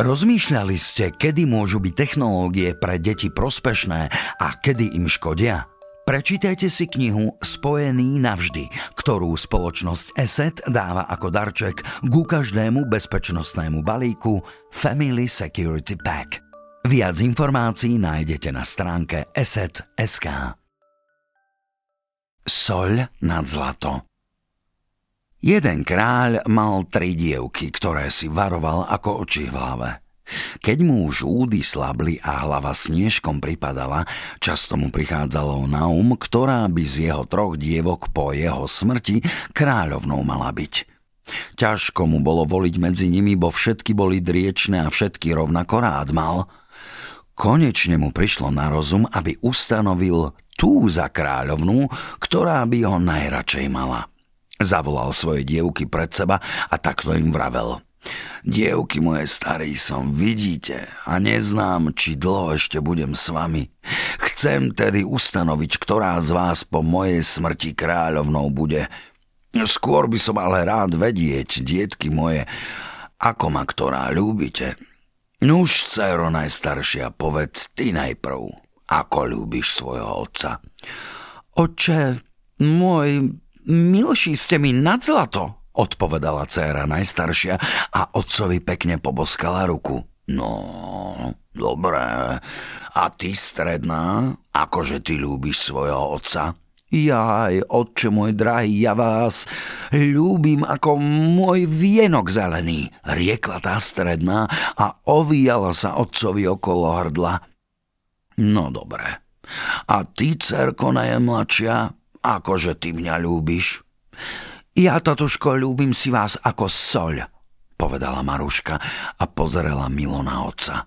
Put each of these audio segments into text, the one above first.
Rozmýšľali ste, kedy môžu byť technológie pre deti prospešné a kedy im škodia? Prečítajte si knihu Spojený navždy, ktorú spoločnosť ESET dáva ako darček ku každému bezpečnostnému balíku Family Security Pack. Viac informácií nájdete na stránke ESET.sk. Soľ nad zlato Jeden kráľ mal tri dievky, ktoré si varoval ako oči v hlave. Keď mu už údy slabli a hlava snežkom pripadala, často mu prichádzalo na um, ktorá by z jeho troch dievok po jeho smrti kráľovnou mala byť. Ťažko mu bolo voliť medzi nimi, bo všetky boli driečné a všetky rovnako rád mal. Konečne mu prišlo na rozum, aby ustanovil tú za kráľovnú, ktorá by ho najradšej mala. Zavolal svoje dievky pred seba a takto im vravel. Dievky moje starý som, vidíte, a neznám, či dlho ešte budem s vami. Chcem tedy ustanoviť, ktorá z vás po mojej smrti kráľovnou bude. Skôr by som ale rád vedieť, dietky moje, ako ma ktorá ľúbite. Nuž, cero najstaršia, povedz ty najprv, ako ľúbiš svojho otca. Oče, môj Milší ste mi nad zlato, odpovedala dcéra najstaršia a otcovi pekne poboskala ruku. No, dobré. A ty, stredná, akože ty ľúbiš svojho otca? Jaj, otče môj drahý, ja vás ľúbim ako môj vienok zelený, riekla tá stredná a ovíjala sa otcovi okolo hrdla. No dobre. A ty, cerko najmladšia, Akože ty mňa ľúbiš? Ja, tatuško, ľúbim si vás ako soľ, povedala Maruška a pozrela milo na otca.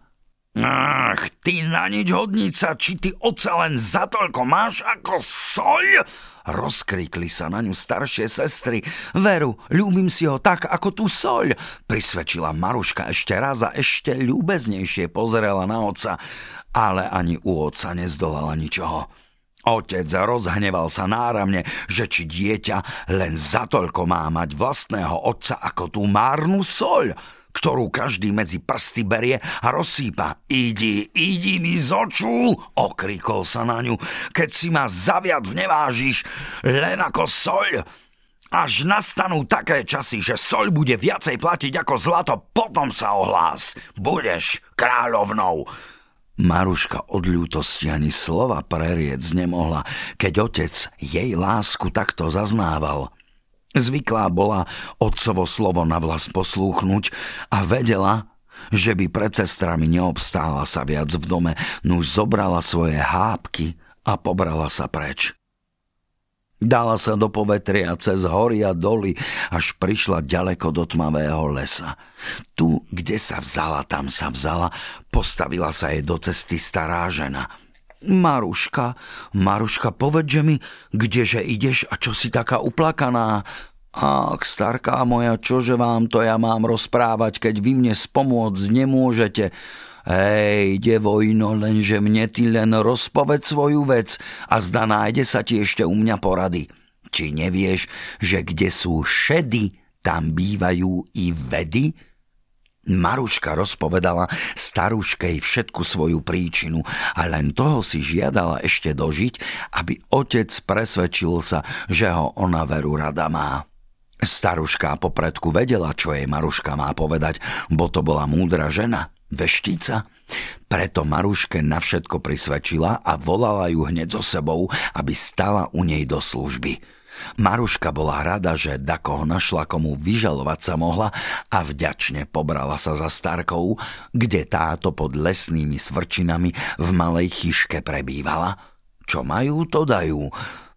Ach, ty na nič hodnica, či ty oca len za toľko máš ako soľ? Rozkríkli sa na ňu staršie sestry. Veru, ľúbim si ho tak, ako tú soľ, prisvedčila Maruška ešte raz a ešte ľúbeznejšie pozerala na oca, ale ani u oca nezdolala ničoho. Otec rozhneval sa náramne, že či dieťa len za toľko má mať vlastného otca ako tú márnu soľ, ktorú každý medzi prsty berie a rozsýpa. Idi, idi mi z očú, okrikol sa na ňu, keď si ma zaviac nevážiš, len ako soľ. Až nastanú také časy, že soľ bude viacej platiť ako zlato, potom sa ohlás. Budeš kráľovnou. Maruška od ľútosti ani slova preriec nemohla, keď otec jej lásku takto zaznával. Zvyklá bola otcovo slovo na vlas poslúchnuť a vedela, že by pred sestrami neobstála sa viac v dome, nuž zobrala svoje hápky a pobrala sa preč. Dala sa do povetria cez hory a doly, až prišla ďaleko do tmavého lesa. Tu, kde sa vzala, tam sa vzala, postavila sa jej do cesty stará žena. Maruška, Maruška, povedže mi, kdeže ideš a čo si taká uplakaná? Ach, starká moja, čože vám to ja mám rozprávať, keď vy mne spomôcť nemôžete? Hej, devojno, lenže mne ty len rozpoved svoju vec a zda nájde sa ti ešte u mňa porady. Či nevieš, že kde sú šedy, tam bývajú i vedy? Maruška rozpovedala staruškej všetku svoju príčinu a len toho si žiadala ešte dožiť, aby otec presvedčil sa, že ho ona veru rada má. Staruška popredku vedela, čo jej Maruška má povedať, bo to bola múdra žena veštica? Preto Maruške na všetko prisvedčila a volala ju hneď so sebou, aby stala u nej do služby. Maruška bola rada, že dakoho našla, komu vyžalovať sa mohla a vďačne pobrala sa za starkou, kde táto pod lesnými svrčinami v malej chyške prebývala. Čo majú, to dajú.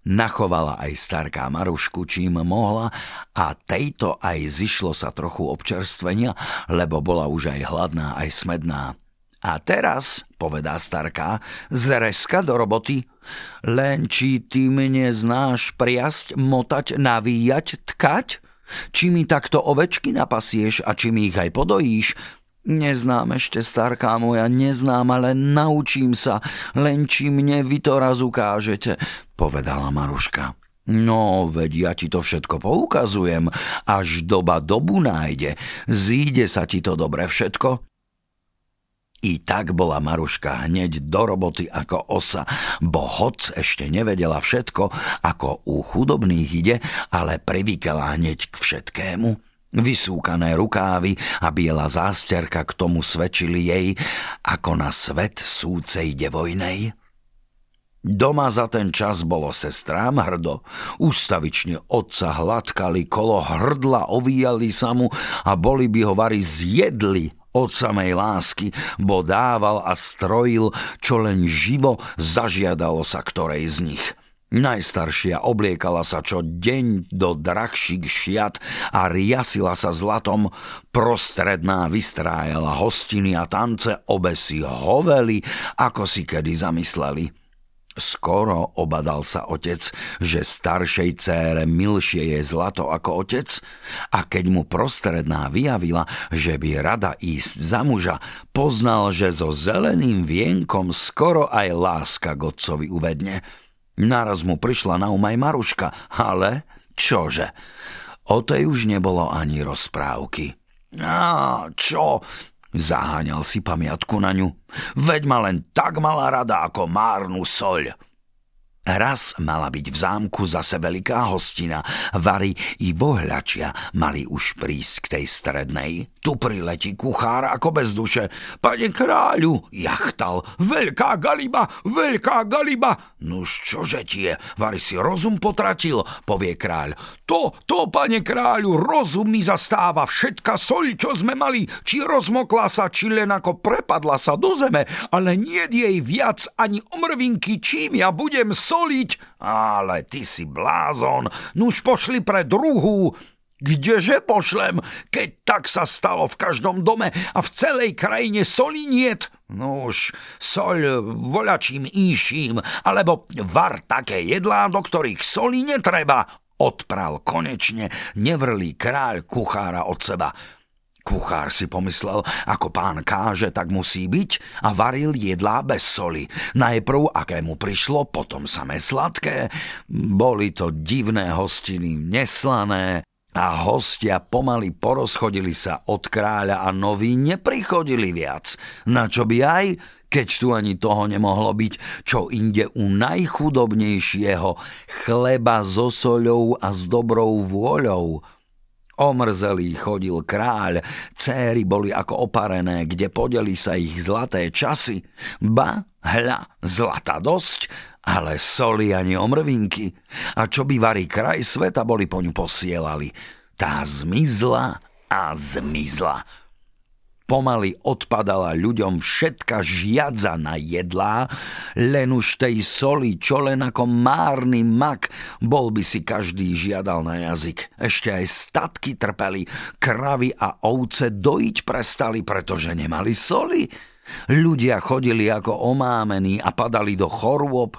Nachovala aj starká Marušku, čím mohla a tejto aj zišlo sa trochu občerstvenia, lebo bola už aj hladná, aj smedná. A teraz, povedá starká, zreska do roboty. Len či ty mne znáš priasť, motať, navíjať, tkať? Či mi takto ovečky napasieš a či mi ich aj podojíš? Neznám ešte, starká moja, neznám, ale naučím sa, len či mne vy to raz ukážete, povedala Maruška. No, veď ja ti to všetko poukazujem, až doba dobu nájde, zíde sa ti to dobre všetko. I tak bola Maruška hneď do roboty ako osa, bo hoc ešte nevedela všetko, ako u chudobných ide, ale privykala hneď k všetkému. Vysúkané rukávy a biela zásterka k tomu svedčili jej, ako na svet súcej devojnej. Doma za ten čas bolo sestrám hrdo. Ústavične otca hladkali, kolo hrdla ovíjali sa mu a boli by ho vary zjedli od samej lásky, bo dával a strojil, čo len živo zažiadalo sa ktorej z nich. Najstaršia obliekala sa čo deň do drahších šiat a riasila sa zlatom, prostredná vystrájala hostiny a tance, obe si hoveli, ako si kedy zamysleli. Skoro obadal sa otec, že staršej cére milšie je zlato ako otec a keď mu prostredná vyjavila, že by rada ísť za muža, poznal, že so zeleným vienkom skoro aj láska k otcovi uvedne. Naraz mu prišla na um aj Maruška, ale čože? O tej už nebolo ani rozprávky. Á, čo? Zaháňal si pamiatku na ňu. Veď ma len tak mala rada ako márnu soľ. Raz mala byť v zámku zase veľká hostina. Vary i vohľačia mali už prísť k tej strednej. Tu priletí kuchár ako bez duše. Pane kráľu, jachtal, veľká galiba, veľká galiba. Nuž čože tie, Vary si rozum potratil, povie kráľ. To, to, pane kráľu, rozum mi zastáva. Všetka soľ, čo sme mali, či rozmokla sa, či len ako prepadla sa do zeme, ale nie jej viac ani omrvinky, čím ja budem sol soliť, ale ty si blázon, nuž pošli pre druhú. Kdeže pošlem, keď tak sa stalo v každom dome a v celej krajine soli niet? Nuž, soľ voľačím inším, alebo var také jedlá, do ktorých soli netreba, odpral konečne nevrlý kráľ kuchára od seba. Kuchár si pomyslel, ako pán káže, tak musí byť a varil jedlá bez soli. Najprv, aké mu prišlo, potom samé sladké. Boli to divné hostiny, neslané, a hostia pomaly porozchodili sa od kráľa a noví neprichodili viac. Na čo by aj, keď tu ani toho nemohlo byť, čo inde u najchudobnejšieho chleba so soľou a s dobrou vôľou. Omrzelý chodil kráľ, céry boli ako oparené, kde podeli sa ich zlaté časy. Ba, hľa, zlata dosť, ale soli ani omrvinky. A čo by varí kraj sveta boli po ňu posielali. Tá zmizla a zmizla. Pomaly odpadala ľuďom všetka žiadza na jedlá, len už tej soli, čo len ako márny mak, bol by si každý žiadal na jazyk. Ešte aj statky trpeli, kravy a ovce dojiť prestali, pretože nemali soli. Ľudia chodili ako omámení a padali do chorôb,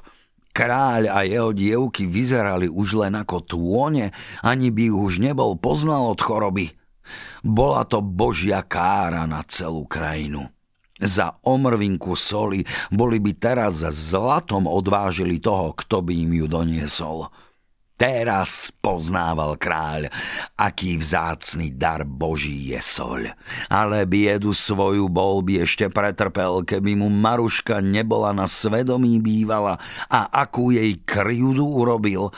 Kráľ a jeho dievky vyzerali už len ako tône, ani by už nebol poznal od choroby. Bola to božia kára na celú krajinu. Za omrvinku soli boli by teraz zlatom odvážili toho, kto by im ju doniesol. Teraz poznával kráľ, aký vzácny dar Boží je soľ. Ale biedu svoju bol by ešte pretrpel, keby mu Maruška nebola na svedomí bývala a akú jej kryjúdu urobil –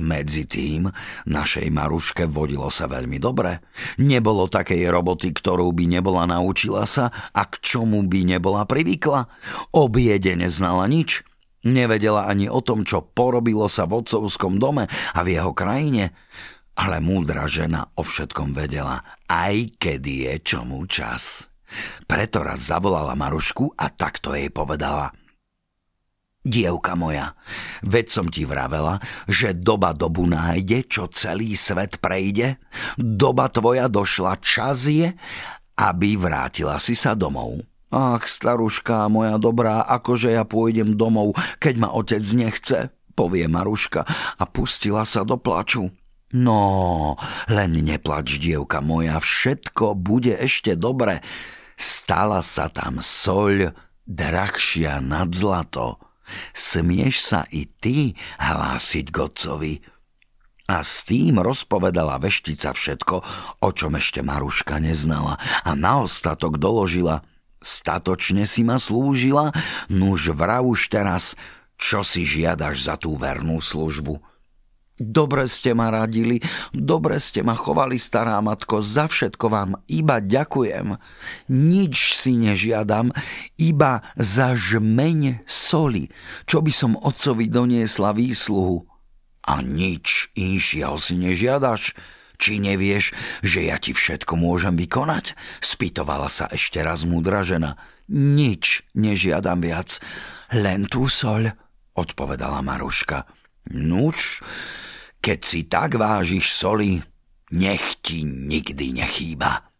medzi tým našej Maruške vodilo sa veľmi dobre. Nebolo takej roboty, ktorú by nebola naučila sa a k čomu by nebola privykla. O biede neznala nič. Nevedela ani o tom, čo porobilo sa v otcovskom dome a v jeho krajine. Ale múdra žena o všetkom vedela, aj kedy je čomu čas. Preto raz zavolala Marušku a takto jej povedala – Dievka moja, veď som ti vravela, že doba dobu nájde, čo celý svet prejde. Doba tvoja došla, čas je, aby vrátila si sa domov. Ach, staruška moja dobrá, akože ja pôjdem domov, keď ma otec nechce, povie Maruška a pustila sa do plaču. No, len neplač, dievka moja, všetko bude ešte dobre. Stala sa tam soľ drahšia nad zlato smieš sa i ty hlásiť Godcovi. A s tým rozpovedala veštica všetko, o čom ešte Maruška neznala a na ostatok doložila – Statočne si ma slúžila, nuž vrav už teraz, čo si žiadaš za tú vernú službu. Dobre ste ma radili, dobre ste ma chovali, stará matko, za všetko vám iba ďakujem. Nič si nežiadam, iba za žmeň soli, čo by som otcovi doniesla výsluhu. A nič inšieho si nežiadaš? Či nevieš, že ja ti všetko môžem vykonať? Spýtovala sa ešte raz múdra žena. Nič nežiadam viac, len tú soľ, odpovedala Maruška. Nuč, keď si tak vážiš soli, nech ti nikdy nechýba.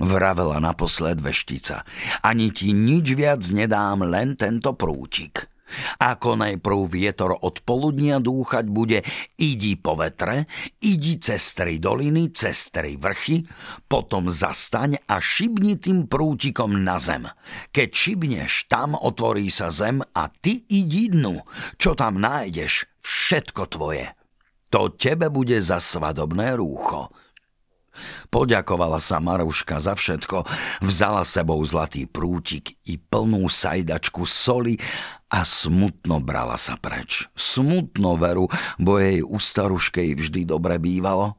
Vravela naposled veštica. Ani ti nič viac nedám, len tento prútik. Ako najprv vietor od poludnia dúchať bude, idi po vetre, idi cez tri doliny, cez tri vrchy, potom zastaň a šibni tým prútikom na zem. Keď šibneš, tam otvorí sa zem a ty idi dnu. Čo tam nájdeš, všetko tvoje. To tebe bude za svadobné rúcho. Poďakovala sa Maruška za všetko, vzala sebou zlatý prútik i plnú sajdačku soli a smutno brala sa preč. Smutno veru, bo jej u staruškej vždy dobre bývalo.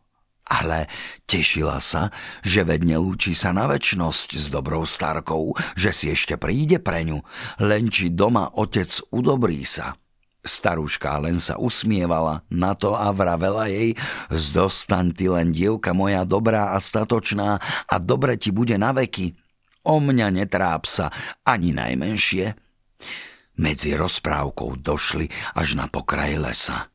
Ale tešila sa, že veď nelúči sa na väčnosť s dobrou starkou, že si ešte príde pre ňu, len či doma otec udobrí sa. Starúška len sa usmievala na to a vravela jej, zdostaň ty len dievka moja dobrá a statočná a dobre ti bude na veky. O mňa netráp sa ani najmenšie. Medzi rozprávkou došli až na pokraj lesa.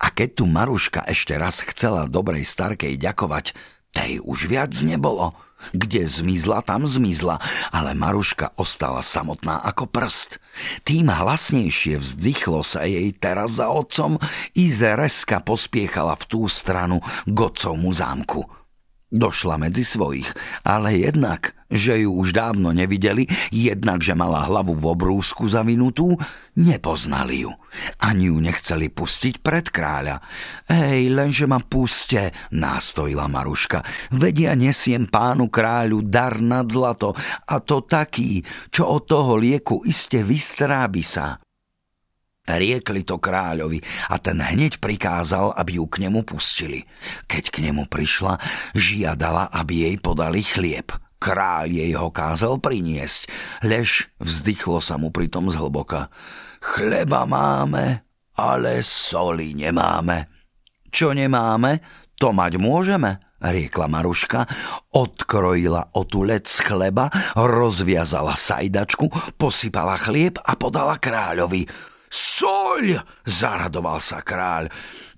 A keď tu Maruška ešte raz chcela dobrej starkej ďakovať, tej už viac nebolo – kde zmizla, tam zmizla, ale Maruška ostala samotná ako prst. Tým hlasnejšie vzdychlo sa jej teraz za otcom i zereska pospiechala v tú stranu k otcovmu zámku. Došla medzi svojich, ale jednak, že ju už dávno nevideli, jednak, že mala hlavu v obrúsku zavinutú, nepoznali ju. Ani ju nechceli pustiť pred kráľa. Ej, lenže ma puste, nástojila Maruška. Vedia nesiem pánu kráľu dar nad zlato, a to taký, čo od toho lieku iste vystrábi sa. Riekli to kráľovi a ten hneď prikázal, aby ju k nemu pustili. Keď k nemu prišla, žiadala, aby jej podali chlieb. Kráľ jej ho kázal priniesť, lež vzdychlo sa mu pritom zhlboka. Chleba máme, ale soli nemáme. Čo nemáme, to mať môžeme, riekla Maruška, odkrojila otulec chleba, rozviazala sajdačku, posypala chlieb a podala kráľovi. Soľ! Zaradoval sa kráľ.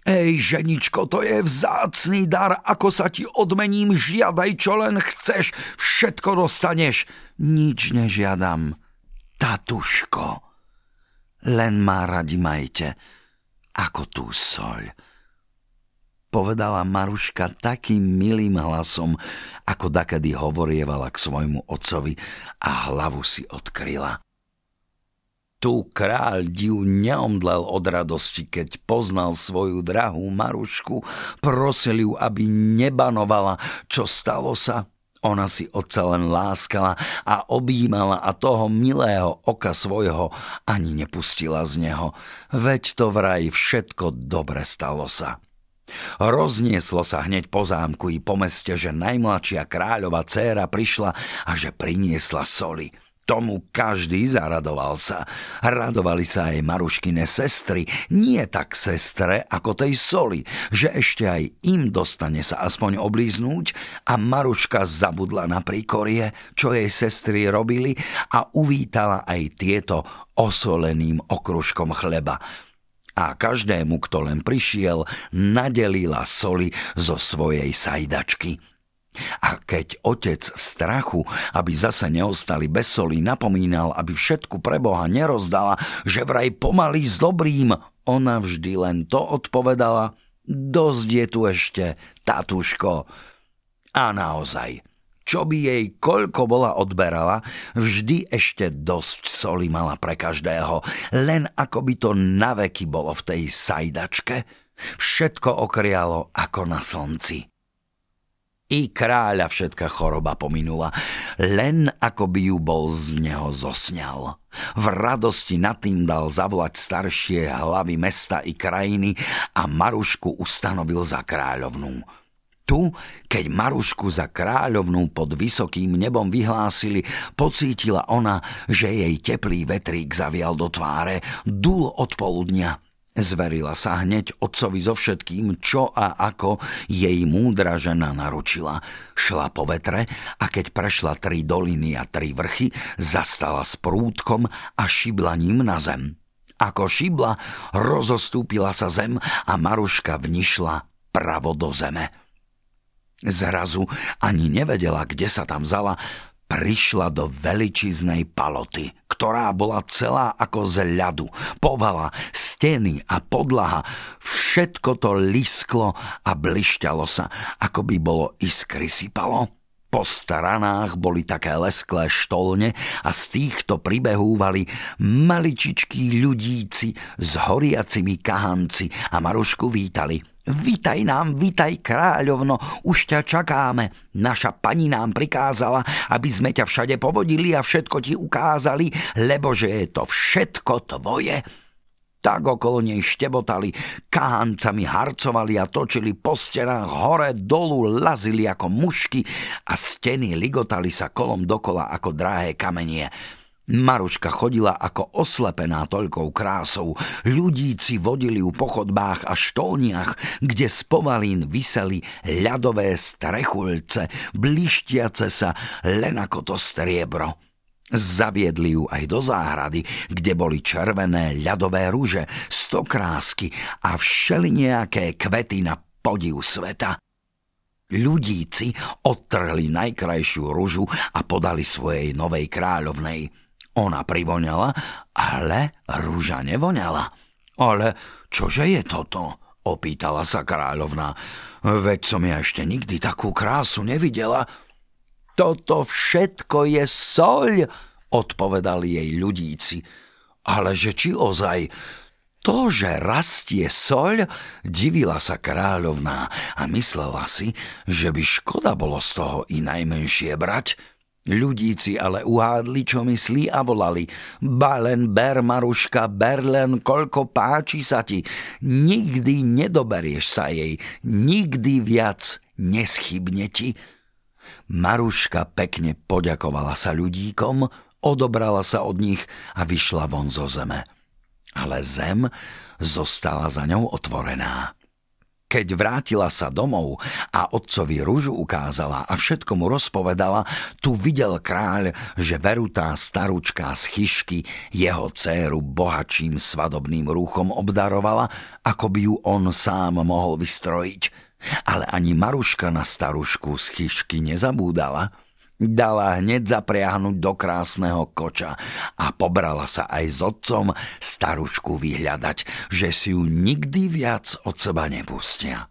Ej, ženičko, to je vzácný dar, ako sa ti odmením, žiadaj, čo len chceš, všetko dostaneš. Nič nežiadam, tatuško. Len má radi majte, ako tú soľ. Povedala Maruška takým milým hlasom, ako dakedy hovorievala k svojmu otcovi a hlavu si odkryla. Tu kráľ div neomdlel od radosti, keď poznal svoju drahú Marušku, prosil ju, aby nebanovala, čo stalo sa. Ona si otca len láskala a objímala a toho milého oka svojho ani nepustila z neho. Veď to vraj všetko dobre stalo sa. Roznieslo sa hneď po zámku i po meste, že najmladšia kráľova dcéra prišla a že priniesla soli – Tomu každý zaradoval sa. Radovali sa aj Maruškine sestry, nie tak sestre ako tej soli, že ešte aj im dostane sa aspoň oblíznúť a Maruška zabudla na príkorie, čo jej sestry robili a uvítala aj tieto osoleným okružkom chleba a každému, kto len prišiel, nadelila soli zo svojej sajdačky. A keď otec v strachu, aby zase neostali bez soli, napomínal, aby všetku pre Boha nerozdala, že vraj pomaly s dobrým, ona vždy len to odpovedala, dosť je tu ešte, tatuško. A naozaj, čo by jej koľko bola odberala, vždy ešte dosť soli mala pre každého, len ako by to naveky bolo v tej sajdačke, všetko okrialo ako na slnci. I kráľa všetka choroba pominula, len ako by ju bol z neho zosňal. V radosti nad tým dal zavolať staršie hlavy mesta i krajiny a Marušku ustanovil za kráľovnú. Tu, keď Marušku za kráľovnú pod vysokým nebom vyhlásili, pocítila ona, že jej teplý vetrík zavial do tváre, dul od poludnia – Zverila sa hneď otcovi so všetkým, čo a ako jej múdra žena naručila. Šla po vetre a keď prešla tri doliny a tri vrchy, zastala s prúdkom a šibla ním na zem. Ako šibla, rozostúpila sa zem a Maruška vnišla pravo do zeme. Zrazu ani nevedela, kde sa tam vzala, prišla do veličiznej paloty, ktorá bola celá ako z ľadu. Povala, steny a podlaha, všetko to lisklo a blišťalo sa, ako by bolo iskry sypalo. Po staranách boli také lesklé štolne a z týchto pribehúvali maličičkí ľudíci s horiacimi kahanci a Marušku vítali – Vitaj nám, vitaj kráľovno, už ťa čakáme. Naša pani nám prikázala, aby sme ťa všade povodili a všetko ti ukázali, lebo že je to všetko tvoje. Tak okolo nej štebotali, kahancami harcovali a točili po stenách hore, dolu, lazili ako mušky a steny ligotali sa kolom dokola ako drahé kamenie. Maruška chodila ako oslepená toľkou krásou. Ľudíci vodili ju po chodbách a štolniach, kde z povalín vyseli ľadové strechulce, blištiace sa len ako to striebro. Zaviedli ju aj do záhrady, kde boli červené ľadové rúže, stokrásky a všelinieké kvety na podiv sveta. Ľudíci odtrhli najkrajšiu ružu a podali svojej novej kráľovnej – ona privoňala, ale rúža nevoňala. Ale čože je toto? Opýtala sa kráľovna. Veď som ja ešte nikdy takú krásu nevidela. Toto všetko je soľ, odpovedali jej ľudíci. Ale že či ozaj, to, že rastie soľ, divila sa kráľovná a myslela si, že by škoda bolo z toho i najmenšie brať, Ľudíci ale uhádli, čo myslí a volali Balen, ber, Maruška, ber len, koľko páči sa ti. Nikdy nedoberieš sa jej, nikdy viac neschybne ti. Maruška pekne poďakovala sa ľudíkom, odobrala sa od nich a vyšla von zo zeme. Ale zem zostala za ňou otvorená. Keď vrátila sa domov a otcovi rúžu ukázala a všetko mu rozpovedala, tu videl kráľ, že verutá staručka z chyšky jeho dceru bohačím svadobným rúchom obdarovala, ako by ju on sám mohol vystrojiť. Ale ani Maruška na starušku z chyšky nezabúdala – Dala hneď zapriahnuť do krásneho koča a pobrala sa aj s otcom starušku vyhľadať, že si ju nikdy viac od seba nepustia.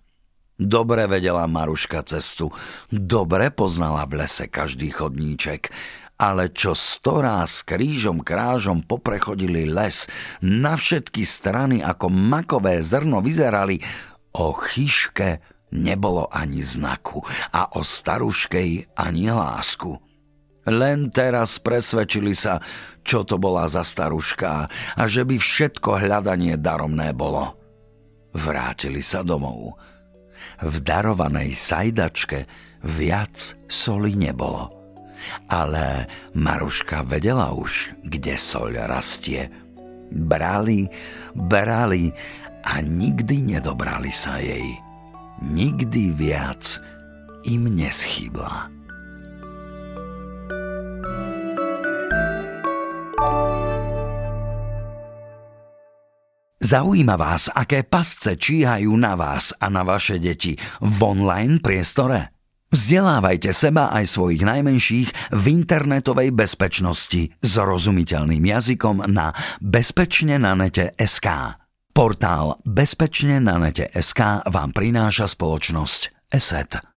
Dobre vedela Maruška cestu, dobre poznala v lese každý chodníček, ale čo storá s krížom krážom poprechodili les, na všetky strany ako makové zrno vyzerali, o chyške nebolo ani znaku a o staruškej ani hlásku. Len teraz presvedčili sa, čo to bola za staruška a že by všetko hľadanie daromné bolo. Vrátili sa domov. V darovanej sajdačke viac soli nebolo. Ale Maruška vedela už, kde soľ rastie. Brali, brali a nikdy nedobrali sa jej nikdy viac im neschybla. Zaujíma vás, aké pasce číhajú na vás a na vaše deti v online priestore? Vzdelávajte seba aj svojich najmenších v internetovej bezpečnosti s rozumiteľným jazykom na bezpečne na nete SK. Portál Bezpečne na nete SK vám prináša spoločnosť ESET.